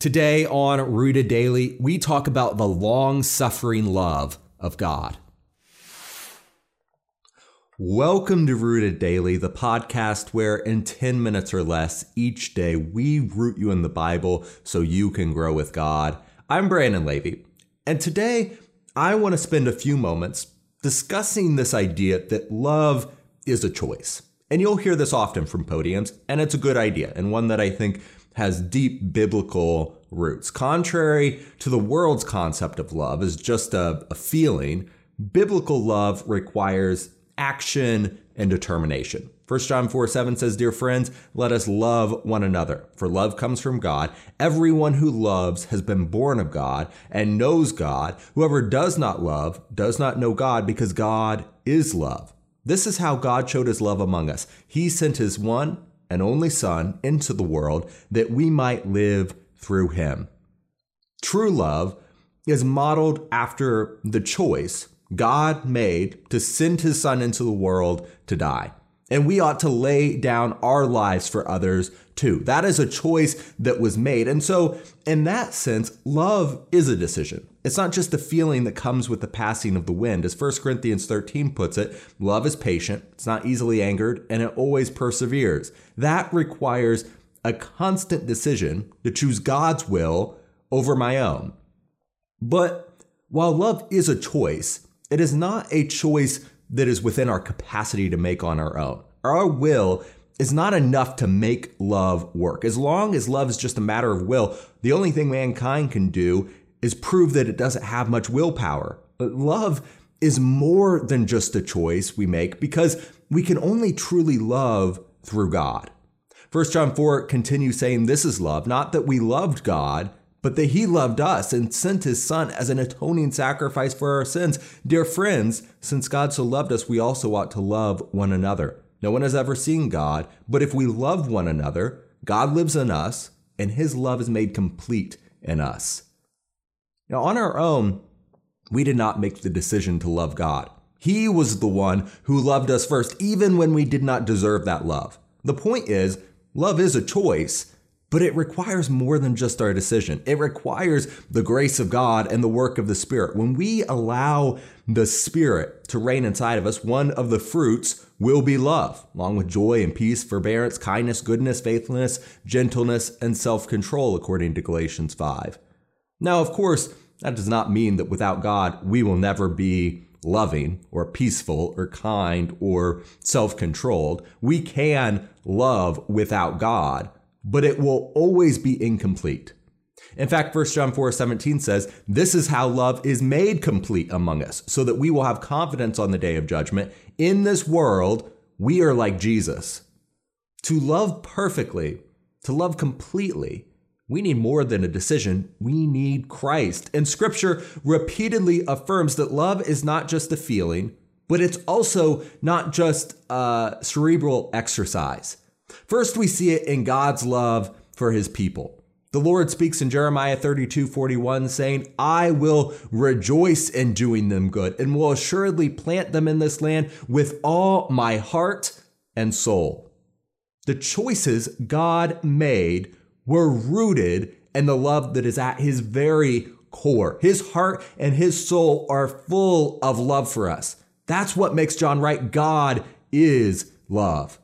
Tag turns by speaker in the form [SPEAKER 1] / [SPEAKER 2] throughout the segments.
[SPEAKER 1] Today on Rooted Daily, we talk about the long suffering love of God. Welcome to Rooted Daily, the podcast where in 10 minutes or less each day we root you in the Bible so you can grow with God. I'm Brandon Levy, and today I want to spend a few moments discussing this idea that love is a choice. And you'll hear this often from podiums, and it's a good idea, and one that I think has deep biblical roots. Contrary to the world's concept of love is just a, a feeling, biblical love requires action and determination. 1 John 4 7 says, Dear friends, let us love one another, for love comes from God. Everyone who loves has been born of God and knows God. Whoever does not love does not know God because God is love. This is how God showed his love among us. He sent his one and only Son into the world that we might live through him. True love is modeled after the choice God made to send his Son into the world to die. And we ought to lay down our lives for others too. That is a choice that was made. And so, in that sense, love is a decision. It's not just the feeling that comes with the passing of the wind. As 1 Corinthians 13 puts it, love is patient, it's not easily angered, and it always perseveres. That requires a constant decision to choose God's will over my own. But while love is a choice, it is not a choice that is within our capacity to make on our own. Our will is not enough to make love work. As long as love is just a matter of will, the only thing mankind can do is prove that it doesn't have much willpower. But love is more than just a choice we make because we can only truly love through God. 1 John 4 continues saying, This is love, not that we loved God, but that he loved us and sent his son as an atoning sacrifice for our sins. Dear friends, since God so loved us, we also ought to love one another. No one has ever seen God, but if we love one another, God lives in us, and his love is made complete in us. Now, on our own, we did not make the decision to love God. He was the one who loved us first, even when we did not deserve that love. The point is, love is a choice, but it requires more than just our decision. It requires the grace of God and the work of the Spirit. When we allow the Spirit to reign inside of us, one of the fruits will be love, along with joy and peace, forbearance, kindness, goodness, faithfulness, gentleness, and self control, according to Galatians 5. Now, of course, that does not mean that without God, we will never be loving or peaceful or kind or self controlled. We can love without God but it will always be incomplete. In fact, 1 John 4 17 says, This is how love is made complete among us, so that we will have confidence on the day of judgment. In this world, we are like Jesus. To love perfectly, to love completely, we need more than a decision. We need Christ. And scripture repeatedly affirms that love is not just a feeling, but it's also not just a cerebral exercise. First, we see it in God's love for his people. The Lord speaks in Jeremiah 32 41, saying, I will rejoice in doing them good and will assuredly plant them in this land with all my heart and soul. The choices God made were rooted in the love that is at his very core. His heart and his soul are full of love for us. That's what makes John right. God is love.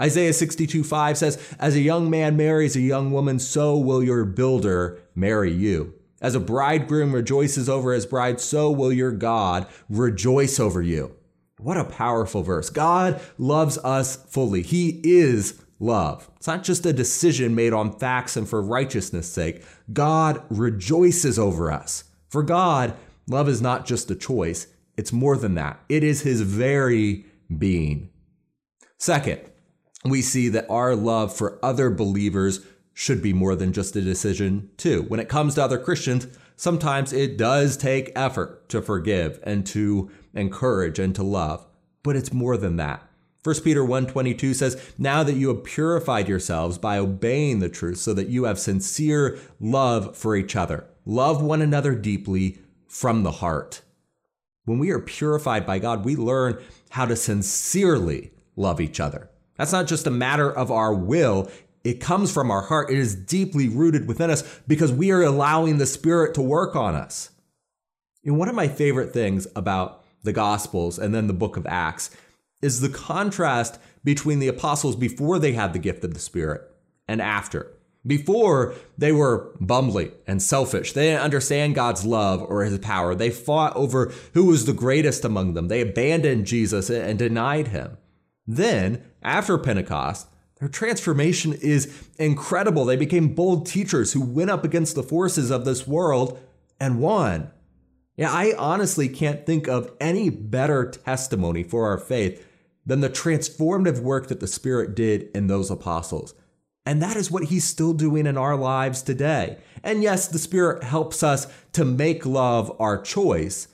[SPEAKER 1] Isaiah 62 5 says, As a young man marries a young woman, so will your builder marry you. As a bridegroom rejoices over his bride, so will your God rejoice over you. What a powerful verse. God loves us fully. He is love. It's not just a decision made on facts and for righteousness' sake. God rejoices over us. For God, love is not just a choice, it's more than that. It is his very being. Second, we see that our love for other believers should be more than just a decision, too. When it comes to other Christians, sometimes it does take effort to forgive and to encourage and to love, but it's more than that. 1 Peter 1:22 says, "Now that you have purified yourselves by obeying the truth so that you have sincere love for each other. Love one another deeply from the heart." When we are purified by God, we learn how to sincerely love each other. That's not just a matter of our will, it comes from our heart. It is deeply rooted within us because we are allowing the Spirit to work on us. And one of my favorite things about the Gospels and then the book of Acts is the contrast between the apostles before they had the gift of the Spirit and after. Before, they were bumbling and selfish. They didn't understand God's love or his power. They fought over who was the greatest among them. They abandoned Jesus and denied him. Then, after Pentecost, their transformation is incredible. They became bold teachers who went up against the forces of this world and won. Yeah, I honestly can't think of any better testimony for our faith than the transformative work that the Spirit did in those apostles. And that is what he's still doing in our lives today. And yes, the Spirit helps us to make love our choice,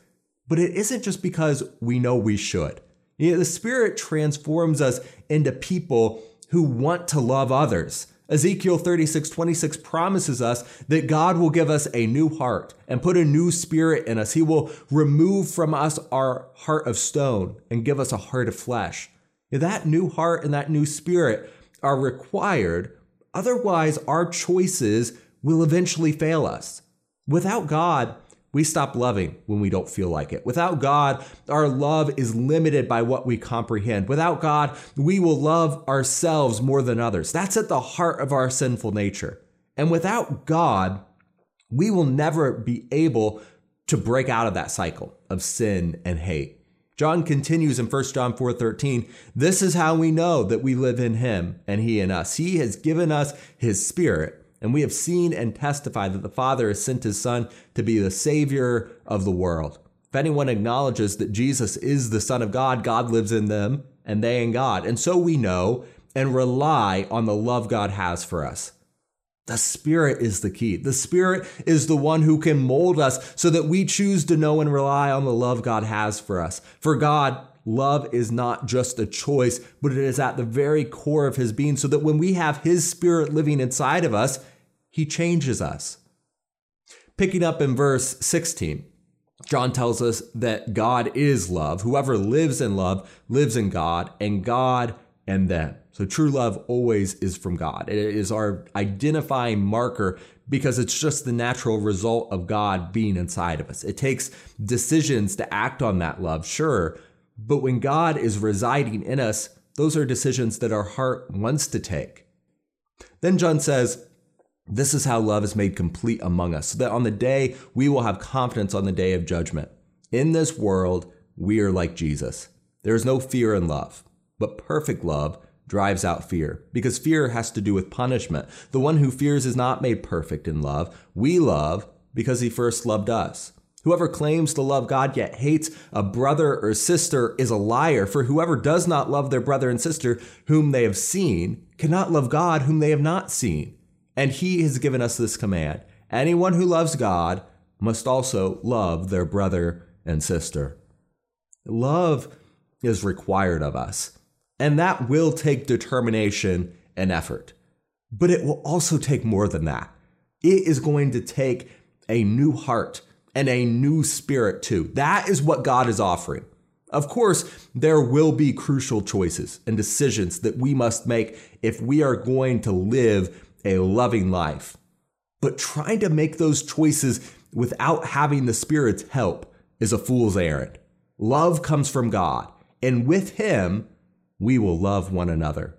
[SPEAKER 1] but it isn't just because we know we should. You know, the Spirit transforms us into people who want to love others. Ezekiel 36, 26 promises us that God will give us a new heart and put a new spirit in us. He will remove from us our heart of stone and give us a heart of flesh. That new heart and that new spirit are required Otherwise, our choices will eventually fail us. Without God, we stop loving when we don't feel like it. Without God, our love is limited by what we comprehend. Without God, we will love ourselves more than others. That's at the heart of our sinful nature. And without God, we will never be able to break out of that cycle of sin and hate. John continues in 1 John 4:13, "This is how we know that we live in him and he in us. He has given us his spirit, and we have seen and testified that the Father has sent his son to be the savior of the world." If anyone acknowledges that Jesus is the son of God, God lives in them and they in God. And so we know and rely on the love God has for us. The Spirit is the key. The Spirit is the one who can mold us so that we choose to know and rely on the love God has for us. For God, love is not just a choice, but it is at the very core of His being, so that when we have His Spirit living inside of us, He changes us. Picking up in verse 16, John tells us that God is love. Whoever lives in love lives in God, and God and them. So true love always is from God. It is our identifying marker because it's just the natural result of God being inside of us. It takes decisions to act on that love, sure, but when God is residing in us, those are decisions that our heart wants to take. Then John says, This is how love is made complete among us, so that on the day we will have confidence on the day of judgment. In this world, we are like Jesus. There is no fear in love. But perfect love drives out fear, because fear has to do with punishment. The one who fears is not made perfect in love. We love because he first loved us. Whoever claims to love God yet hates a brother or sister is a liar, for whoever does not love their brother and sister whom they have seen cannot love God whom they have not seen. And he has given us this command anyone who loves God must also love their brother and sister. Love is required of us. And that will take determination and effort. But it will also take more than that. It is going to take a new heart and a new spirit too. That is what God is offering. Of course, there will be crucial choices and decisions that we must make if we are going to live a loving life. But trying to make those choices without having the Spirit's help is a fool's errand. Love comes from God, and with Him, we will love one another.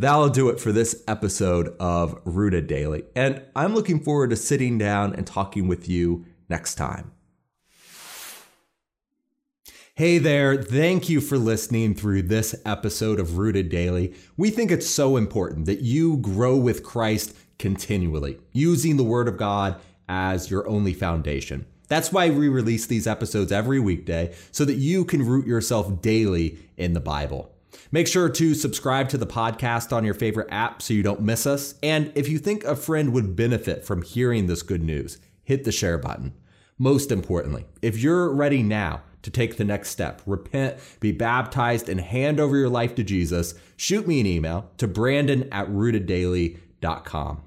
[SPEAKER 1] That'll do it for this episode of Rooted Daily, and I'm looking forward to sitting down and talking with you next time. Hey there, thank you for listening through this episode of Rooted Daily. We think it's so important that you grow with Christ continually, using the Word of God as your only foundation. That's why we release these episodes every weekday so that you can root yourself daily in the Bible. Make sure to subscribe to the podcast on your favorite app so you don't miss us. And if you think a friend would benefit from hearing this good news, hit the share button. Most importantly, if you're ready now to take the next step, repent, be baptized, and hand over your life to Jesus, shoot me an email to brandon at rooteddaily.com.